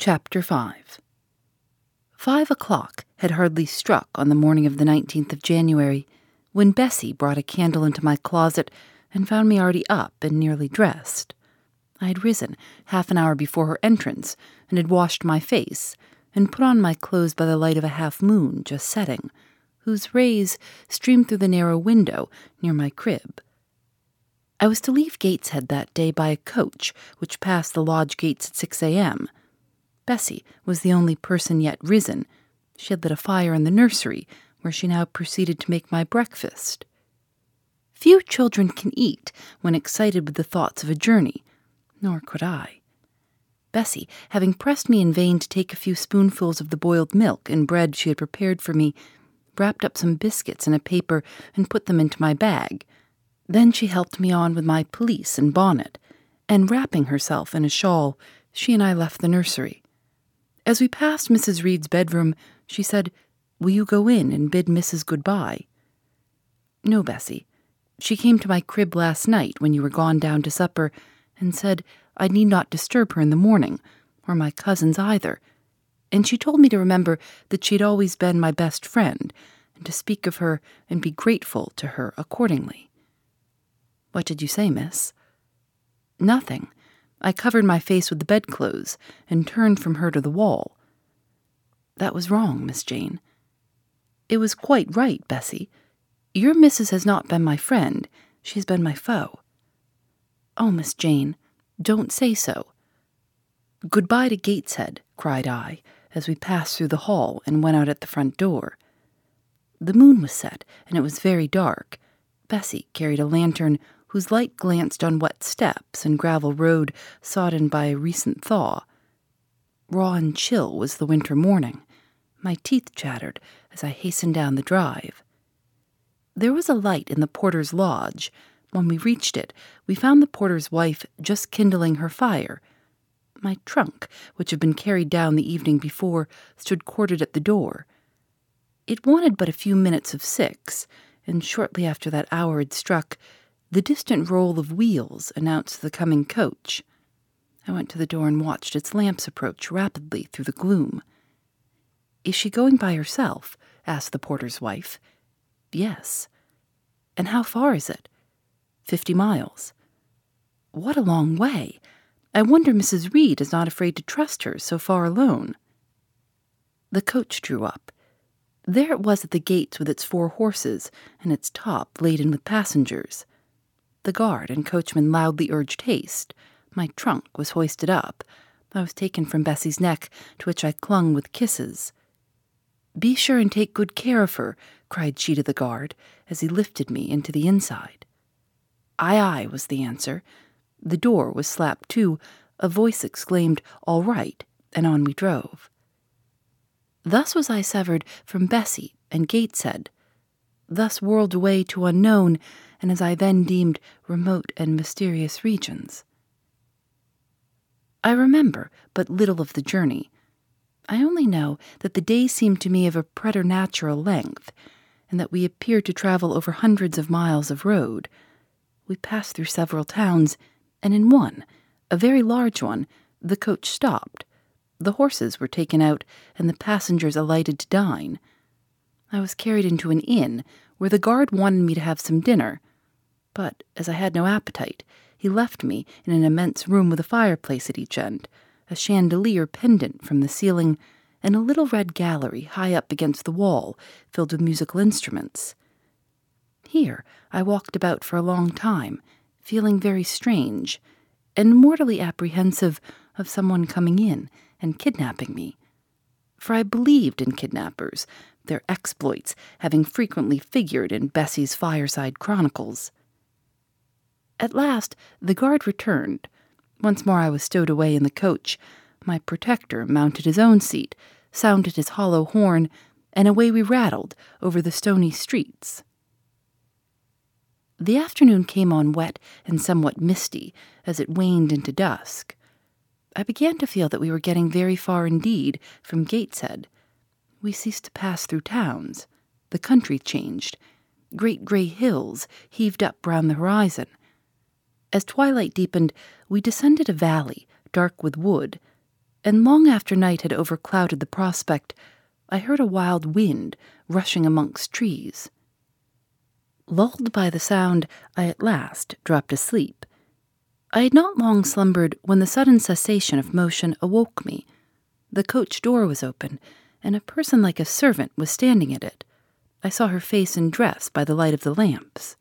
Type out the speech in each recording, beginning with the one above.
Chapter 5 Five o'clock had hardly struck on the morning of the 19th of January when Bessie brought a candle into my closet and found me already up and nearly dressed. I had risen half an hour before her entrance and had washed my face and put on my clothes by the light of a half moon just setting, whose rays streamed through the narrow window near my crib. I was to leave Gateshead that day by a coach which passed the lodge gates at 6 a.m. Bessie was the only person yet risen. She had lit a fire in the nursery, where she now proceeded to make my breakfast. Few children can eat when excited with the thoughts of a journey, nor could I. Bessie, having pressed me in vain to take a few spoonfuls of the boiled milk and bread she had prepared for me, wrapped up some biscuits in a paper and put them into my bag. Then she helped me on with my pelisse and bonnet, and wrapping herself in a shawl, she and I left the nursery. As we passed Mrs. Reed's bedroom, she said, Will you go in and bid Mrs. goodbye? No, Bessie. She came to my crib last night when you were gone down to supper and said I need not disturb her in the morning, or my cousins either. And she told me to remember that she had always been my best friend, and to speak of her and be grateful to her accordingly. What did you say, miss? Nothing. I covered my face with the bedclothes and turned from her to the wall. That was wrong, Miss Jane. It was quite right, Bessie. Your missus has not been my friend, she has been my foe. Oh, Miss Jane, don't say so. Goodbye to Gateshead, cried I, as we passed through the hall and went out at the front door. The moon was set, and it was very dark. Bessie carried a lantern whose light glanced on wet steps and gravel road sodden by a recent thaw. Raw and chill was the winter morning. My teeth chattered as I hastened down the drive. There was a light in the porter's lodge. When we reached it, we found the porter's wife just kindling her fire. My trunk, which had been carried down the evening before, stood quartered at the door. It wanted but a few minutes of six, and shortly after that hour had struck, the distant roll of wheels announced the coming coach. I went to the door and watched its lamps approach rapidly through the gloom. Is she going by herself? asked the porter's wife. Yes. And how far is it? Fifty miles. What a long way. I wonder Mrs. Reed is not afraid to trust her so far alone. The coach drew up. There it was at the gates with its four horses and its top laden with passengers. The guard and coachman loudly urged haste. My trunk was hoisted up. I was taken from Bessie's neck, to which I clung with kisses. Be sure and take good care of her, cried she to the guard, as he lifted me into the inside. Aye, aye, was the answer. The door was slapped to. A voice exclaimed, All right, and on we drove. Thus was I severed from Bessie and Gateshead, thus whirled away to unknown, and as I then deemed remote and mysterious regions. I remember but little of the journey. I only know that the day seemed to me of a preternatural length, and that we appeared to travel over hundreds of miles of road. We passed through several towns, and in one, a very large one, the coach stopped. The horses were taken out, and the passengers alighted to dine. I was carried into an inn where the guard wanted me to have some dinner, but as I had no appetite, he left me in an immense room with a fireplace at each end, a chandelier pendant from the ceiling, and a little red gallery high up against the wall filled with musical instruments. Here I walked about for a long time, feeling very strange, and mortally apprehensive of someone coming in and kidnapping me. For I believed in kidnappers, their exploits having frequently figured in Bessie's fireside chronicles. At last, the guard returned. Once more I was stowed away in the coach. My protector mounted his own seat, sounded his hollow horn, and away we rattled over the stony streets. The afternoon came on wet and somewhat misty as it waned into dusk. I began to feel that we were getting very far indeed from Gateshead. We ceased to pass through towns. The country changed. Great grey hills heaved up round the horizon. As twilight deepened, we descended a valley dark with wood, and long after night had overclouded the prospect, I heard a wild wind rushing amongst trees. Lulled by the sound, I at last dropped asleep. I had not long slumbered when the sudden cessation of motion awoke me. The coach door was open, and a person like a servant was standing at it. I saw her face and dress by the light of the lamps.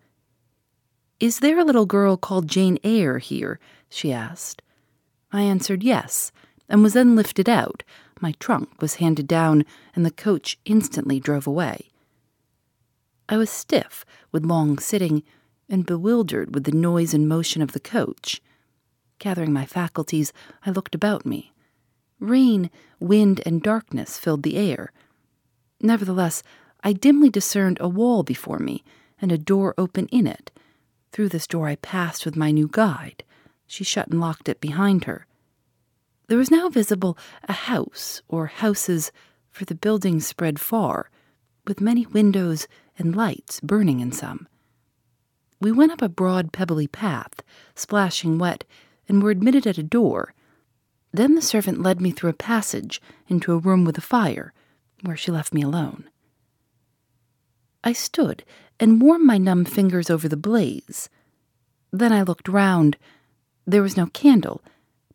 Is there a little girl called Jane Eyre here? she asked. I answered yes, and was then lifted out. My trunk was handed down, and the coach instantly drove away. I was stiff with long sitting and bewildered with the noise and motion of the coach. Gathering my faculties, I looked about me. Rain, wind, and darkness filled the air. Nevertheless, I dimly discerned a wall before me and a door open in it. Through this door I passed with my new guide. She shut and locked it behind her. There was now visible a house or houses, for the buildings spread far, with many windows and lights burning in some. We went up a broad, pebbly path, splashing wet, and were admitted at a door. Then the servant led me through a passage into a room with a fire, where she left me alone. I stood and warmed my numb fingers over the blaze. Then I looked round. There was no candle,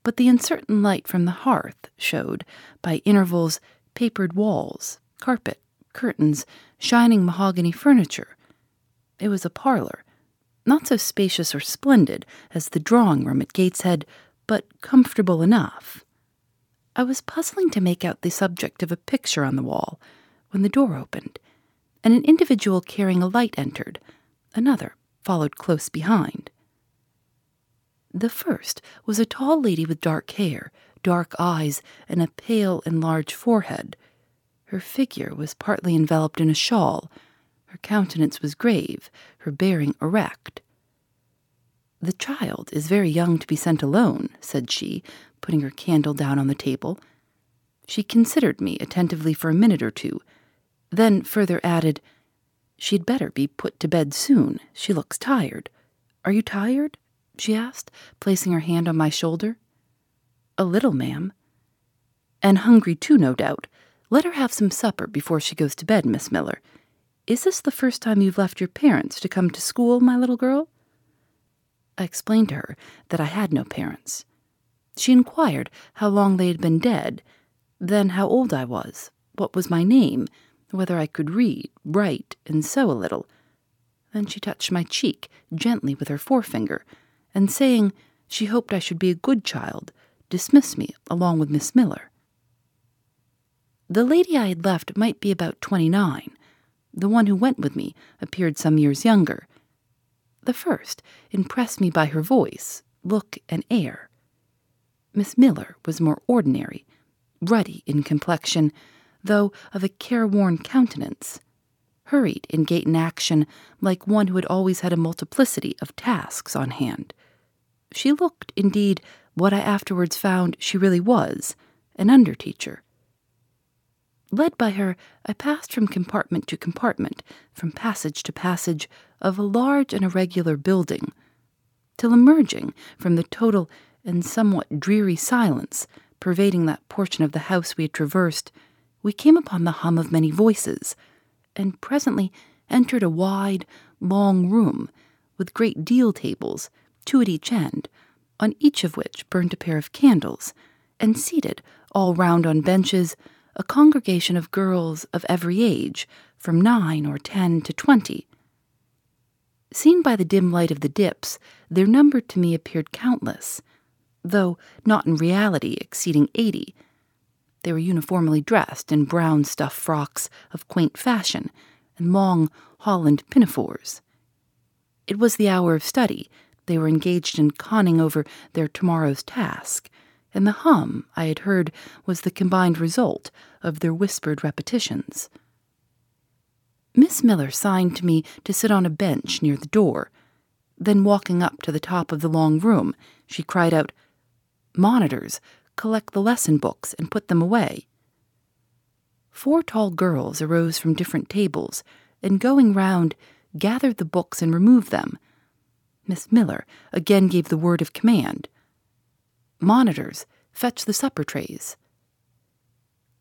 but the uncertain light from the hearth showed, by intervals, papered walls, carpet, curtains, shining mahogany furniture. It was a parlor, not so spacious or splendid as the drawing room at Gateshead, but comfortable enough. I was puzzling to make out the subject of a picture on the wall when the door opened, and an individual carrying a light entered. Another followed close behind. The first was a tall lady with dark hair, dark eyes, and a pale and large forehead. Her figure was partly enveloped in a shawl. Her countenance was grave, her bearing erect. The child is very young to be sent alone, said she, putting her candle down on the table. She considered me attentively for a minute or two, then further added, She'd better be put to bed soon. She looks tired. Are you tired? she asked, placing her hand on my shoulder. A little, ma'am. And hungry too, no doubt. Let her have some supper before she goes to bed, Miss Miller. Is this the first time you've left your parents to come to school, my little girl? I explained to her that I had no parents. She inquired how long they had been dead, then how old I was, what was my name, whether I could read, write, and sew a little. Then she touched my cheek gently with her forefinger, and saying she hoped I should be a good child, dismissed me along with Miss Miller. The lady I had left might be about twenty nine. The one who went with me appeared some years younger. The first impressed me by her voice, look, and air. Miss Miller was more ordinary, ruddy in complexion, though of a careworn countenance, hurried in gait and action like one who had always had a multiplicity of tasks on hand. She looked, indeed, what I afterwards found she really was an underteacher. Led by her, I passed from compartment to compartment, from passage to passage of a large and irregular building, till emerging from the total and somewhat dreary silence pervading that portion of the house we had traversed, we came upon the hum of many voices, and presently entered a wide, long room with great deal tables, two at each end, on each of which burnt a pair of candles, and seated all round on benches a congregation of girls of every age, from nine or ten to twenty. Seen by the dim light of the dips, their number to me appeared countless, though not in reality exceeding eighty. They were uniformly dressed in brown stuff frocks of quaint fashion and long Holland pinafores. It was the hour of study. They were engaged in conning over their tomorrow's task, and the hum I had heard was the combined result of their whispered repetitions. Miss Miller signed to me to sit on a bench near the door. Then, walking up to the top of the long room, she cried out, Monitors, collect the lesson books and put them away. Four tall girls arose from different tables and, going round, gathered the books and removed them. Miss Miller again gave the word of command Monitors, fetch the supper trays.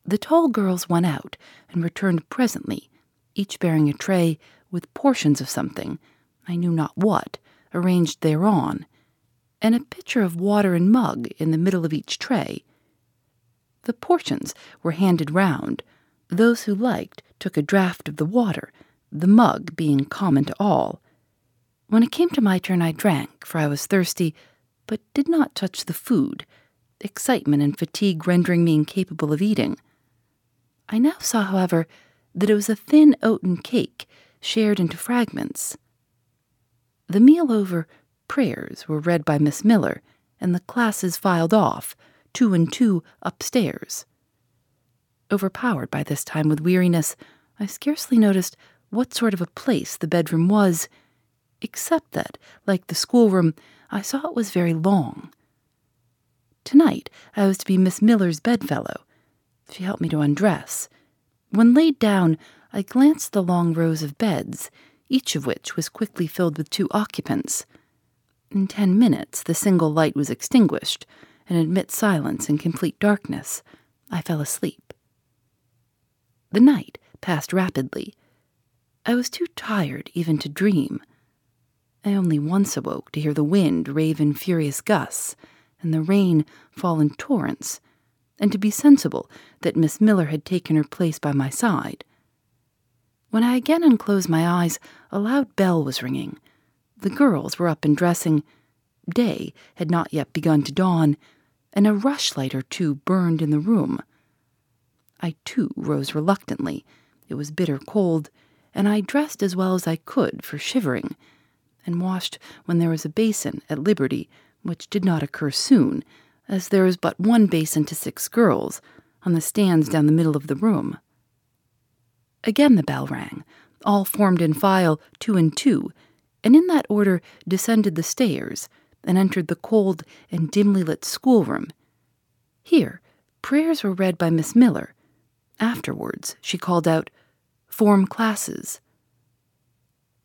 The tall girls went out and returned presently, each bearing a tray with portions of something, I knew not what, arranged thereon, and a pitcher of water and mug in the middle of each tray. The portions were handed round. Those who liked took a draught of the water, the mug being common to all. When it came to my turn, I drank, for I was thirsty, but did not touch the food, excitement and fatigue rendering me incapable of eating. I now saw, however, that it was a thin oaten cake shared into fragments. The meal over, prayers were read by Miss Miller, and the classes filed off, two and two, upstairs. Overpowered by this time with weariness, I scarcely noticed what sort of a place the bedroom was, except that, like the schoolroom, I saw it was very long. Tonight I was to be Miss Miller's bedfellow. She helped me to undress. When laid down, I glanced the long rows of beds, each of which was quickly filled with two occupants. In ten minutes, the single light was extinguished, and amid silence and complete darkness, I fell asleep. The night passed rapidly. I was too tired even to dream. I only once awoke to hear the wind rave in furious gusts and the rain fall in torrents, and to be sensible that Miss Miller had taken her place by my side. When I again unclosed my eyes, a loud bell was ringing. The girls were up and dressing. Day had not yet begun to dawn, and a rushlight or two burned in the room. I too rose reluctantly. It was bitter cold, and I dressed as well as I could for shivering, and washed when there was a basin at liberty, which did not occur soon, as there is but one basin to six girls, on the stands down the middle of the room. Again the bell rang, all formed in file, two and two, and in that order descended the stairs and entered the cold and dimly lit schoolroom. Here, prayers were read by Miss Miller. Afterwards, she called out, Form classes.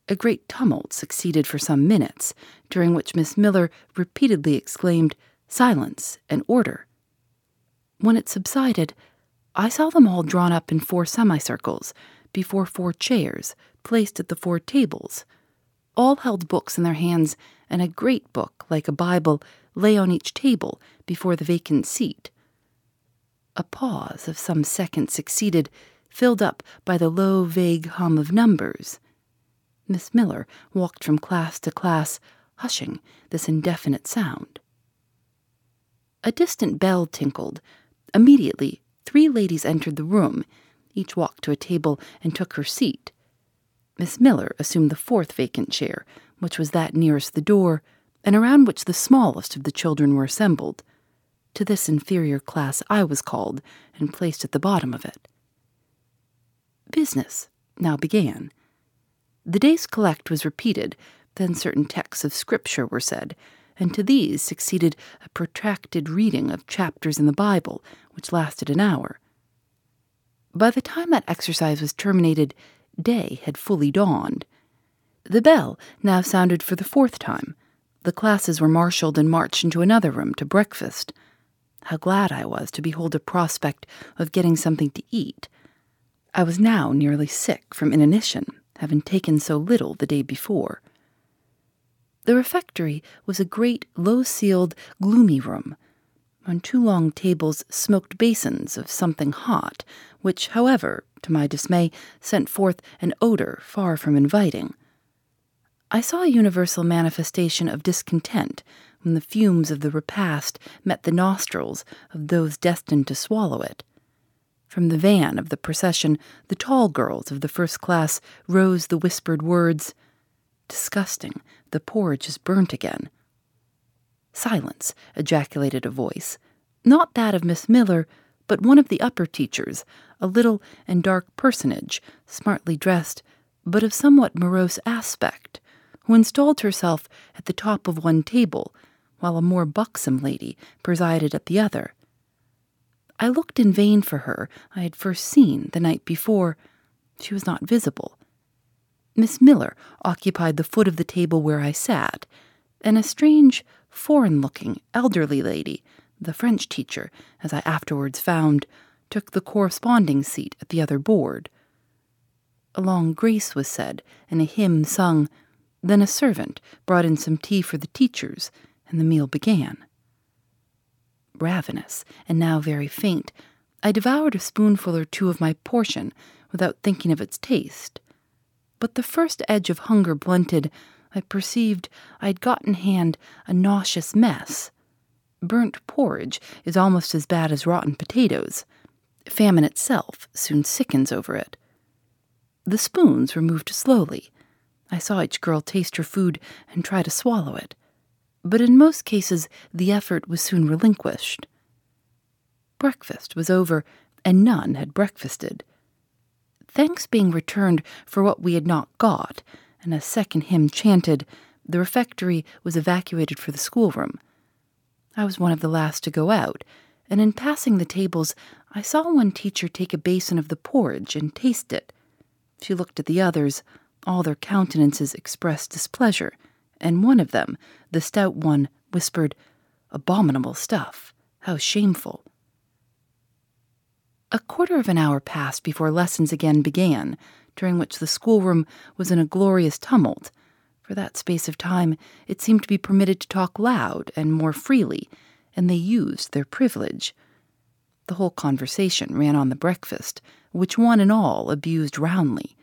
A great tumult succeeded for some minutes, during which Miss Miller repeatedly exclaimed, Silence and order. When it subsided, I saw them all drawn up in four semicircles before four chairs placed at the four tables. All held books in their hands, and a great book, like a Bible, lay on each table before the vacant seat. A pause of some seconds succeeded, filled up by the low, vague hum of numbers. Miss Miller walked from class to class, hushing this indefinite sound. A distant bell tinkled. Immediately, three ladies entered the room. Each walked to a table and took her seat. Miss Miller assumed the fourth vacant chair, which was that nearest the door, and around which the smallest of the children were assembled. To this inferior class I was called and placed at the bottom of it. Business now began. The day's collect was repeated, then certain texts of Scripture were said, and to these succeeded a protracted reading of chapters in the Bible, which lasted an hour. By the time that exercise was terminated, day had fully dawned. The bell now sounded for the fourth time. The classes were marshaled and marched into another room to breakfast. How glad I was to behold a prospect of getting something to eat. I was now nearly sick from inanition, having taken so little the day before. The refectory was a great, low ceiled, gloomy room. On two long tables smoked basins of something hot, which, however, to my dismay, sent forth an odor far from inviting. I saw a universal manifestation of discontent when the fumes of the repast met the nostrils of those destined to swallow it. From the van of the procession, the tall girls of the first class rose the whispered words, Disgusting, the porridge is burnt again. Silence, ejaculated a voice. Not that of Miss Miller, but one of the upper teachers, a little and dark personage, smartly dressed, but of somewhat morose aspect, who installed herself at the top of one table, while a more buxom lady presided at the other. I looked in vain for her I had first seen the night before. She was not visible. Miss Miller occupied the foot of the table where I sat, and a strange, foreign looking, elderly lady, the French teacher, as I afterwards found, took the corresponding seat at the other board. A long grace was said, and a hymn sung. Then a servant brought in some tea for the teachers, and the meal began. Ravenous, and now very faint, I devoured a spoonful or two of my portion without thinking of its taste. But the first edge of hunger blunted, I perceived I had got in hand a nauseous mess. Burnt porridge is almost as bad as rotten potatoes. Famine itself soon sickens over it. The spoons were moved slowly. I saw each girl taste her food and try to swallow it. But in most cases, the effort was soon relinquished. Breakfast was over, and none had breakfasted thanks being returned for what we had not got, and a second hymn chanted, the refectory was evacuated for the schoolroom. I was one of the last to go out, and in passing the tables, I saw one teacher take a basin of the porridge and taste it. She looked at the others. All their countenances expressed displeasure, and one of them, the stout one, whispered, Abominable stuff! How shameful! A quarter of an hour passed before lessons again began, during which the schoolroom was in a glorious tumult. For that space of time, it seemed to be permitted to talk loud and more freely, and they used their privilege. The whole conversation ran on the breakfast, which one and all abused roundly.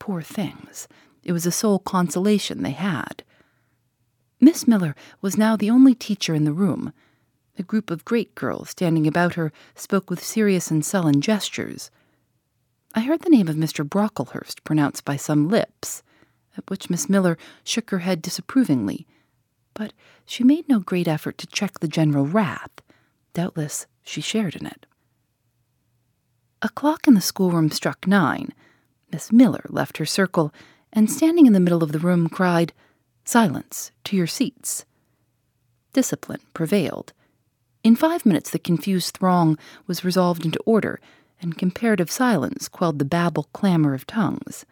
Poor things, it was the sole consolation they had. Miss Miller was now the only teacher in the room. A group of great girls standing about her spoke with serious and sullen gestures. I heard the name of Mr. Brocklehurst pronounced by some lips, at which Miss Miller shook her head disapprovingly, but she made no great effort to check the general wrath. Doubtless she shared in it. A clock in the schoolroom struck nine. Miss Miller left her circle and, standing in the middle of the room, cried, Silence, to your seats. Discipline prevailed. In five minutes, the confused throng was resolved into order, and comparative silence quelled the babel clamor of tongues.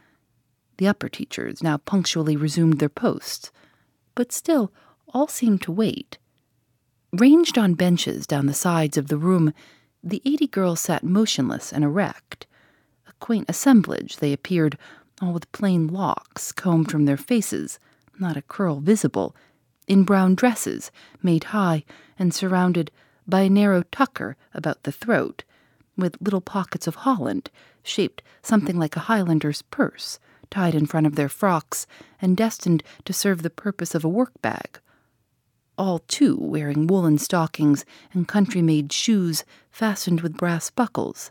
The upper teachers now punctually resumed their posts, but still all seemed to wait. Ranged on benches down the sides of the room, the eighty girls sat motionless and erect. A quaint assemblage they appeared, all with plain locks combed from their faces, not a curl visible, in brown dresses made high and surrounded by a narrow tucker about the throat, with little pockets of holland, shaped something like a Highlander's purse, tied in front of their frocks and destined to serve the purpose of a work bag. All, too, wearing woolen stockings and country made shoes fastened with brass buckles.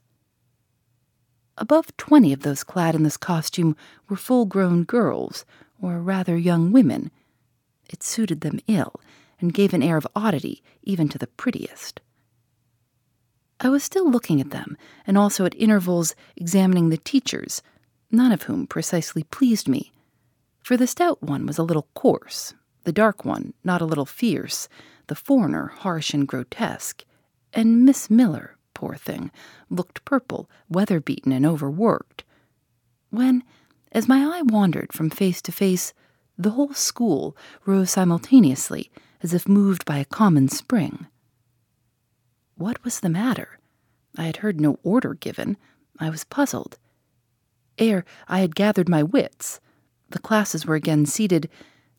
Above twenty of those clad in this costume were full grown girls, or rather young women. It suited them ill, and gave an air of oddity even to the prettiest. I was still looking at them, and also at intervals examining the teachers, none of whom precisely pleased me. For the stout one was a little coarse, the dark one not a little fierce, the foreigner harsh and grotesque, and Miss Miller, poor thing, looked purple, weather beaten, and overworked. When, as my eye wandered from face to face, the whole school rose simultaneously as if moved by a common spring. What was the matter? I had heard no order given. I was puzzled. Ere I had gathered my wits, the classes were again seated,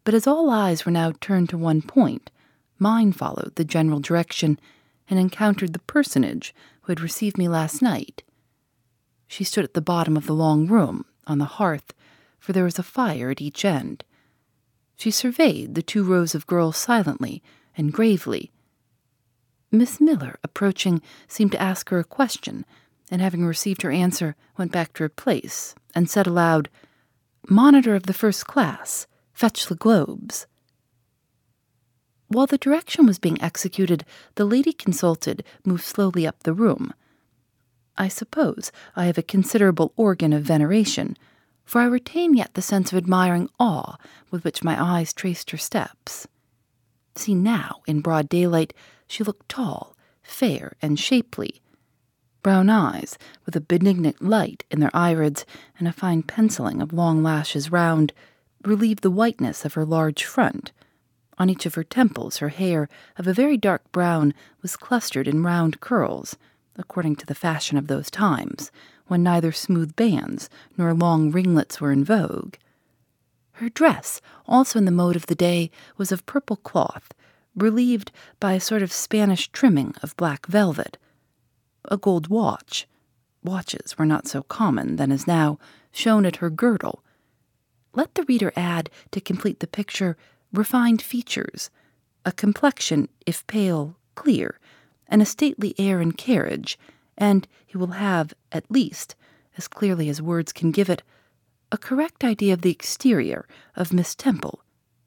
but as all eyes were now turned to one point, mine followed the general direction and encountered the personage who had received me last night. She stood at the bottom of the long room, on the hearth, for there was a fire at each end. She surveyed the two rows of girls silently and gravely. Miss Miller, approaching, seemed to ask her a question, and having received her answer, went back to her place and said aloud, Monitor of the first class, fetch the globes. While the direction was being executed, the lady consulted moved slowly up the room. I suppose I have a considerable organ of veneration, for I retain yet the sense of admiring awe with which my eyes traced her steps. See now, in broad daylight, she looked tall, fair, and shapely. Brown eyes, with a benignant light in their irids and a fine penciling of long lashes round, relieved the whiteness of her large front. On each of her temples, her hair, of a very dark brown, was clustered in round curls, according to the fashion of those times, when neither smooth bands nor long ringlets were in vogue. Her dress, also in the mode of the day, was of purple cloth, relieved by a sort of Spanish trimming of black velvet. A gold watch. Watches were not so common then as now shone at her girdle. Let the reader add, to complete the picture, refined features, a complexion, if pale, clear, and a stately air and carriage, and he will have, at least, as clearly as words can give it, a correct idea of the exterior of Miss Temple,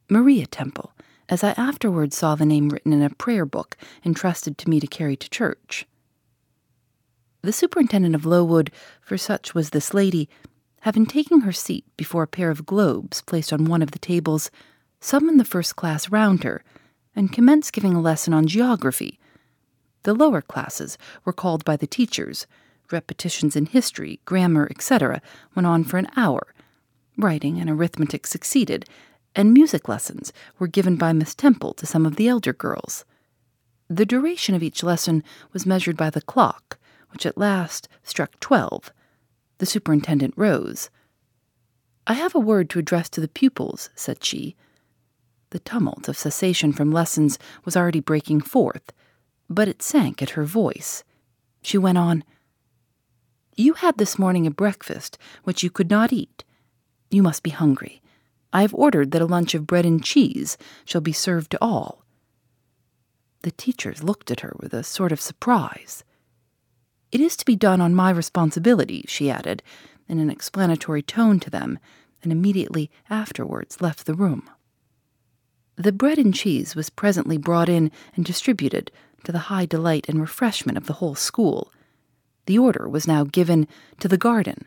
Maria Temple, as I afterwards saw the name written in a prayer book entrusted to me to carry to church. The superintendent of Lowood, for such was this lady, having taken her seat before a pair of globes placed on one of the tables, summoned the first class round her, and commenced giving a lesson on geography. The lower classes were called by the teachers. Repetitions in history, grammar, etc., went on for an hour. Writing and arithmetic succeeded, and music lessons were given by Miss Temple to some of the elder girls. The duration of each lesson was measured by the clock, which at last struck twelve. The superintendent rose. I have a word to address to the pupils, said she. The tumult of cessation from lessons was already breaking forth, but it sank at her voice. She went on, You had this morning a breakfast which you could not eat. You must be hungry. I have ordered that a lunch of bread and cheese shall be served to all. The teachers looked at her with a sort of surprise. It is to be done on my responsibility, she added, in an explanatory tone to them, and immediately afterwards left the room. The bread and cheese was presently brought in and distributed, to the high delight and refreshment of the whole school. The order was now given to the garden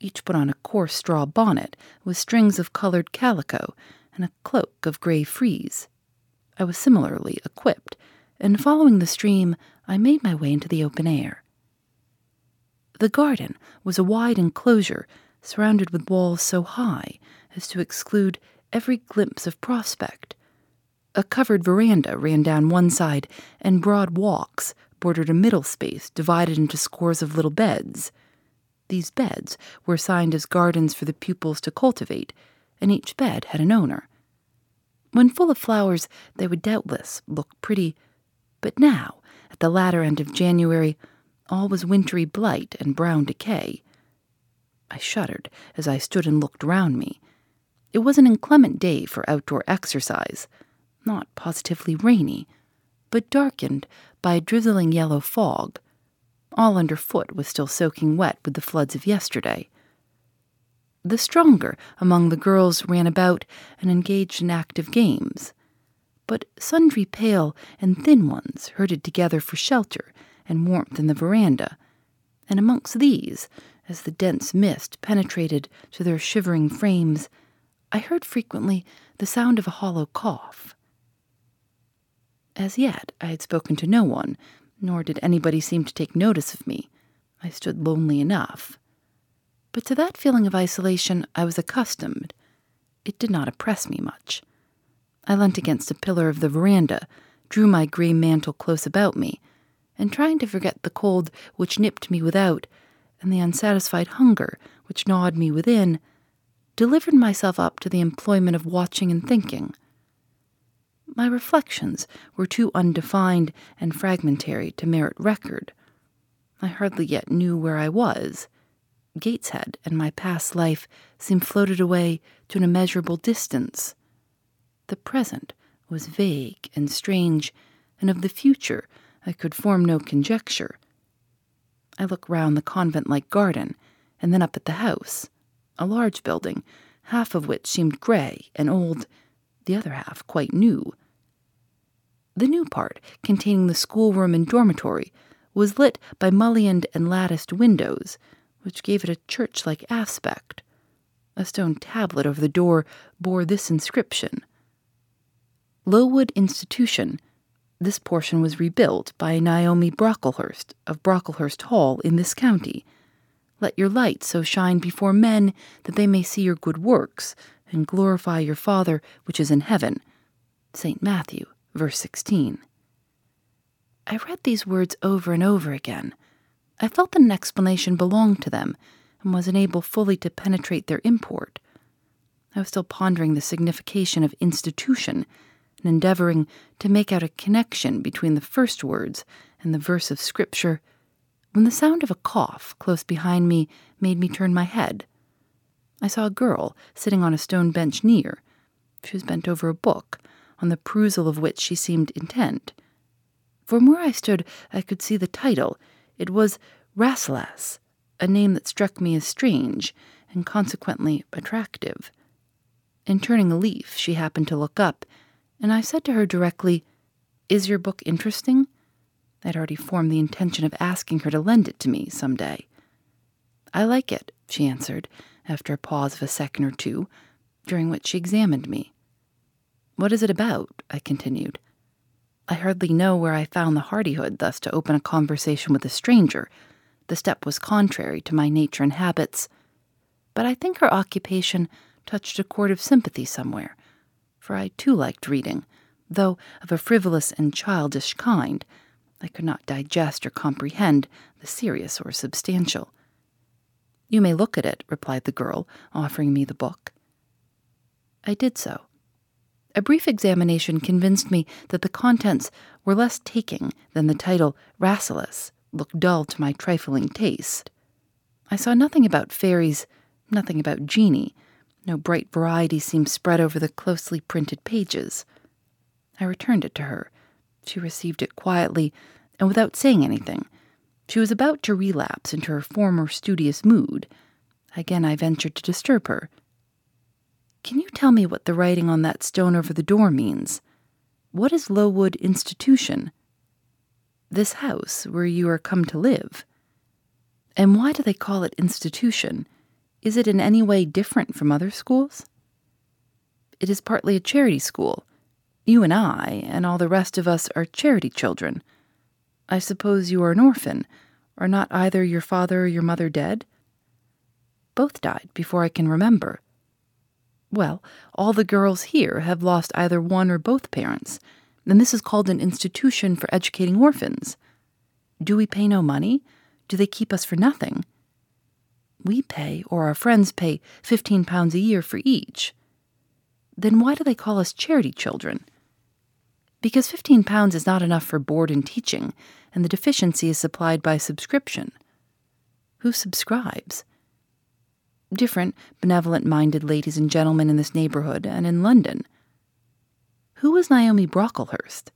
each put on a coarse straw bonnet with strings of colored calico and a cloak of gray frieze. I was similarly equipped, and following the stream, I made my way into the open air. The garden was a wide enclosure surrounded with walls so high as to exclude every glimpse of prospect. A covered veranda ran down one side, and broad walks bordered a middle space divided into scores of little beds. These beds were assigned as gardens for the pupils to cultivate, and each bed had an owner. When full of flowers, they would doubtless look pretty, but now, at the latter end of January, all was wintry blight and brown decay. I shuddered as I stood and looked round me. It was an inclement day for outdoor exercise, not positively rainy, but darkened by a drizzling yellow fog all underfoot was still soaking wet with the floods of yesterday. The stronger among the girls ran about and engaged in active games, but sundry pale and thin ones herded together for shelter and warmth in the veranda, and amongst these, as the dense mist penetrated to their shivering frames, I heard frequently the sound of a hollow cough. As yet, I had spoken to no one nor did anybody seem to take notice of me. I stood lonely enough. But to that feeling of isolation I was accustomed. It did not oppress me much. I leant against a pillar of the veranda, drew my grey mantle close about me, and trying to forget the cold which nipped me without, and the unsatisfied hunger which gnawed me within, delivered myself up to the employment of watching and thinking. My reflections were too undefined and fragmentary to merit record. I hardly yet knew where I was. Gateshead and my past life seemed floated away to an immeasurable distance. The present was vague and strange, and of the future I could form no conjecture. I looked round the convent like garden, and then up at the house, a large building, half of which seemed grey and old, the other half quite new. The new part, containing the schoolroom and dormitory, was lit by mullioned and latticed windows, which gave it a church like aspect. A stone tablet over the door bore this inscription Lowood Institution. This portion was rebuilt by Naomi Brocklehurst of Brocklehurst Hall in this county. Let your light so shine before men that they may see your good works and glorify your Father which is in heaven. St. Matthew, verse 16. I read these words over and over again. I felt that an explanation belonged to them and was unable fully to penetrate their import. I was still pondering the signification of institution and endeavoring to make out a connection between the first words and the verse of Scripture when the sound of a cough close behind me made me turn my head. I saw a girl sitting on a stone bench near. She was bent over a book, on the perusal of which she seemed intent. From where I stood, I could see the title. It was Rasselas, a name that struck me as strange and consequently attractive. In turning a leaf, she happened to look up, and I said to her directly, Is your book interesting? I'd already formed the intention of asking her to lend it to me some day. I like it, she answered, after a pause of a second or two, during which she examined me. What is it about? I continued. I hardly know where I found the hardihood thus to open a conversation with a stranger. The step was contrary to my nature and habits. But I think her occupation touched a chord of sympathy somewhere, for I too liked reading, though of a frivolous and childish kind. I could not digest or comprehend the serious or substantial. You may look at it, replied the girl, offering me the book. I did so. A brief examination convinced me that the contents were less taking than the title Rasselas looked dull to my trifling taste. I saw nothing about fairies, nothing about genii. No bright variety seemed spread over the closely printed pages. I returned it to her. She received it quietly and without saying anything. She was about to relapse into her former studious mood. Again, I ventured to disturb her. Can you tell me what the writing on that stone over the door means? What is Lowood Institution? This house where you are come to live. And why do they call it institution? Is it in any way different from other schools? It is partly a charity school. You and I, and all the rest of us, are charity children. I suppose you are an orphan. Are not either your father or your mother dead? Both died before I can remember. Well, all the girls here have lost either one or both parents, and this is called an institution for educating orphans. Do we pay no money? Do they keep us for nothing? We pay, or our friends pay, fifteen pounds a year for each. Then why do they call us charity children? Because fifteen pounds is not enough for board and teaching, and the deficiency is supplied by subscription. Who subscribes? Different benevolent minded ladies and gentlemen in this neighborhood and in London. Who was Naomi Brocklehurst?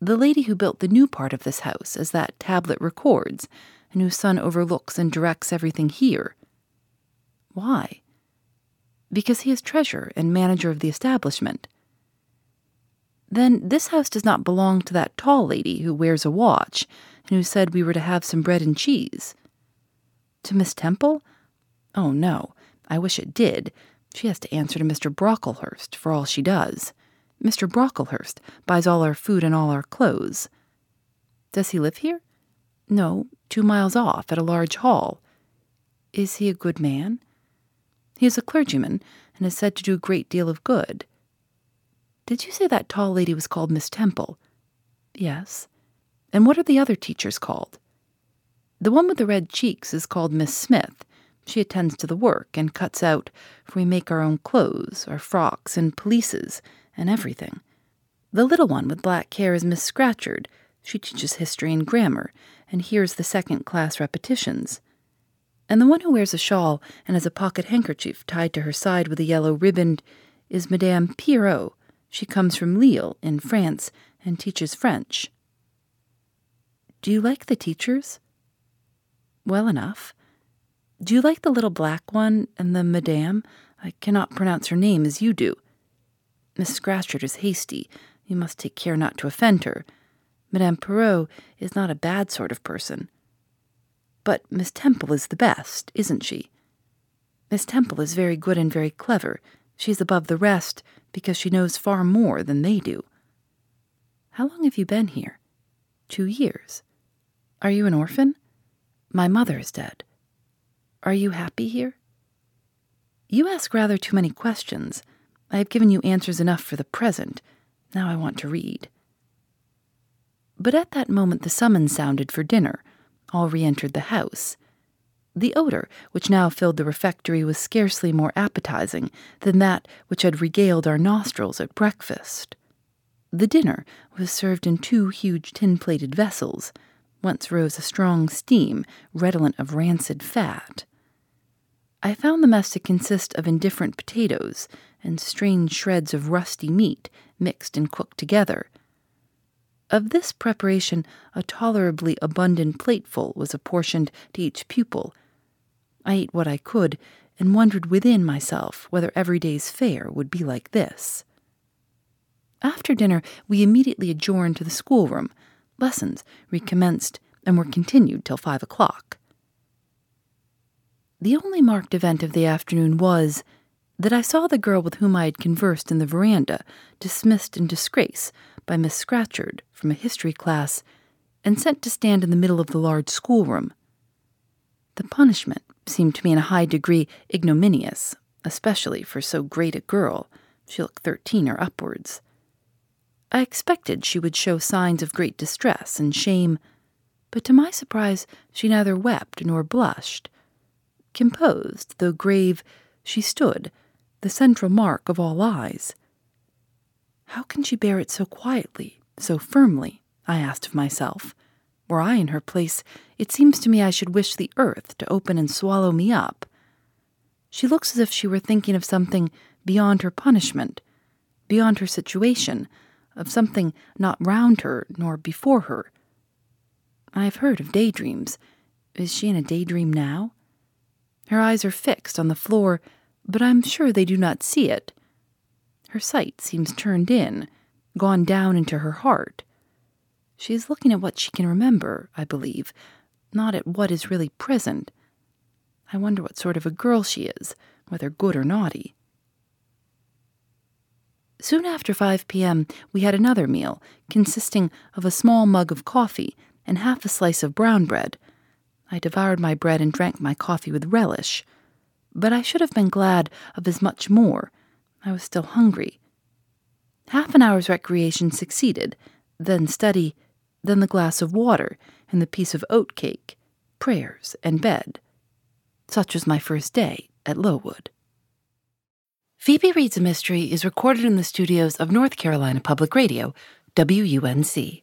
The lady who built the new part of this house, as that tablet records, and whose son overlooks and directs everything here. Why? Because he is treasurer and manager of the establishment. Then this house does not belong to that tall lady who wears a watch and who said we were to have some bread and cheese. To Miss Temple? Oh, no, I wish it did. She has to answer to Mr. Brocklehurst for all she does. Mr. Brocklehurst buys all our food and all our clothes. Does he live here? No, two miles off at a large hall. Is he a good man? He is a clergyman and is said to do a great deal of good. Did you say that tall lady was called Miss Temple? Yes. And what are the other teachers called? The one with the red cheeks is called Miss Smith, she attends to the work and cuts out, for we make our own clothes, our frocks and pelisses, and everything. The little one with black hair is Miss Scatcherd. She teaches history and grammar, and hears the second class repetitions. And the one who wears a shawl and has a pocket handkerchief tied to her side with a yellow riband is Madame Pierrot. She comes from Lille, in France, and teaches French. Do you like the teachers? Well enough. Do you like the little black one and the madame? I cannot pronounce her name as you do. Miss Scatcherd is hasty. You must take care not to offend her. Madame Pierrot is not a bad sort of person. But Miss Temple is the best, isn't she? Miss Temple is very good and very clever. She's above the rest because she knows far more than they do. How long have you been here? Two years. Are you an orphan? My mother is dead. Are you happy here? You ask rather too many questions. I have given you answers enough for the present. Now I want to read. But at that moment the summons sounded for dinner. All re entered the house. The odor which now filled the refectory was scarcely more appetizing than that which had regaled our nostrils at breakfast. The dinner was served in two huge tin plated vessels, whence rose a strong steam redolent of rancid fat. I found the mess to consist of indifferent potatoes and strange shreds of rusty meat mixed and cooked together. Of this preparation, a tolerably abundant plateful was apportioned to each pupil I ate what I could and wondered within myself whether every day's fare would be like this. After dinner, we immediately adjourned to the schoolroom. Lessons recommenced and were continued till five o'clock. The only marked event of the afternoon was that I saw the girl with whom I had conversed in the veranda dismissed in disgrace by Miss Scatcherd from a history class and sent to stand in the middle of the large schoolroom. The punishment seemed to me in a high degree ignominious, especially for so great a girl. She looked thirteen or upwards. I expected she would show signs of great distress and shame, but to my surprise, she neither wept nor blushed. Composed, though grave, she stood, the central mark of all eyes. How can she bear it so quietly, so firmly? I asked of myself. Were I in her place, it seems to me I should wish the earth to open and swallow me up. She looks as if she were thinking of something beyond her punishment, beyond her situation, of something not round her nor before her. I have heard of daydreams. Is she in a daydream now? Her eyes are fixed on the floor, but I'm sure they do not see it. Her sight seems turned in, gone down into her heart. She is looking at what she can remember, I believe, not at what is really present. I wonder what sort of a girl she is, whether good or naughty. Soon after 5 p.m., we had another meal, consisting of a small mug of coffee and half a slice of brown bread. I devoured my bread and drank my coffee with relish. But I should have been glad of as much more. I was still hungry. Half an hour's recreation succeeded, then study, then the glass of water and the piece of oat cake, prayers, and bed. Such was my first day at Lowood. Phoebe Reads a Mystery is recorded in the studios of North Carolina Public Radio, WUNC.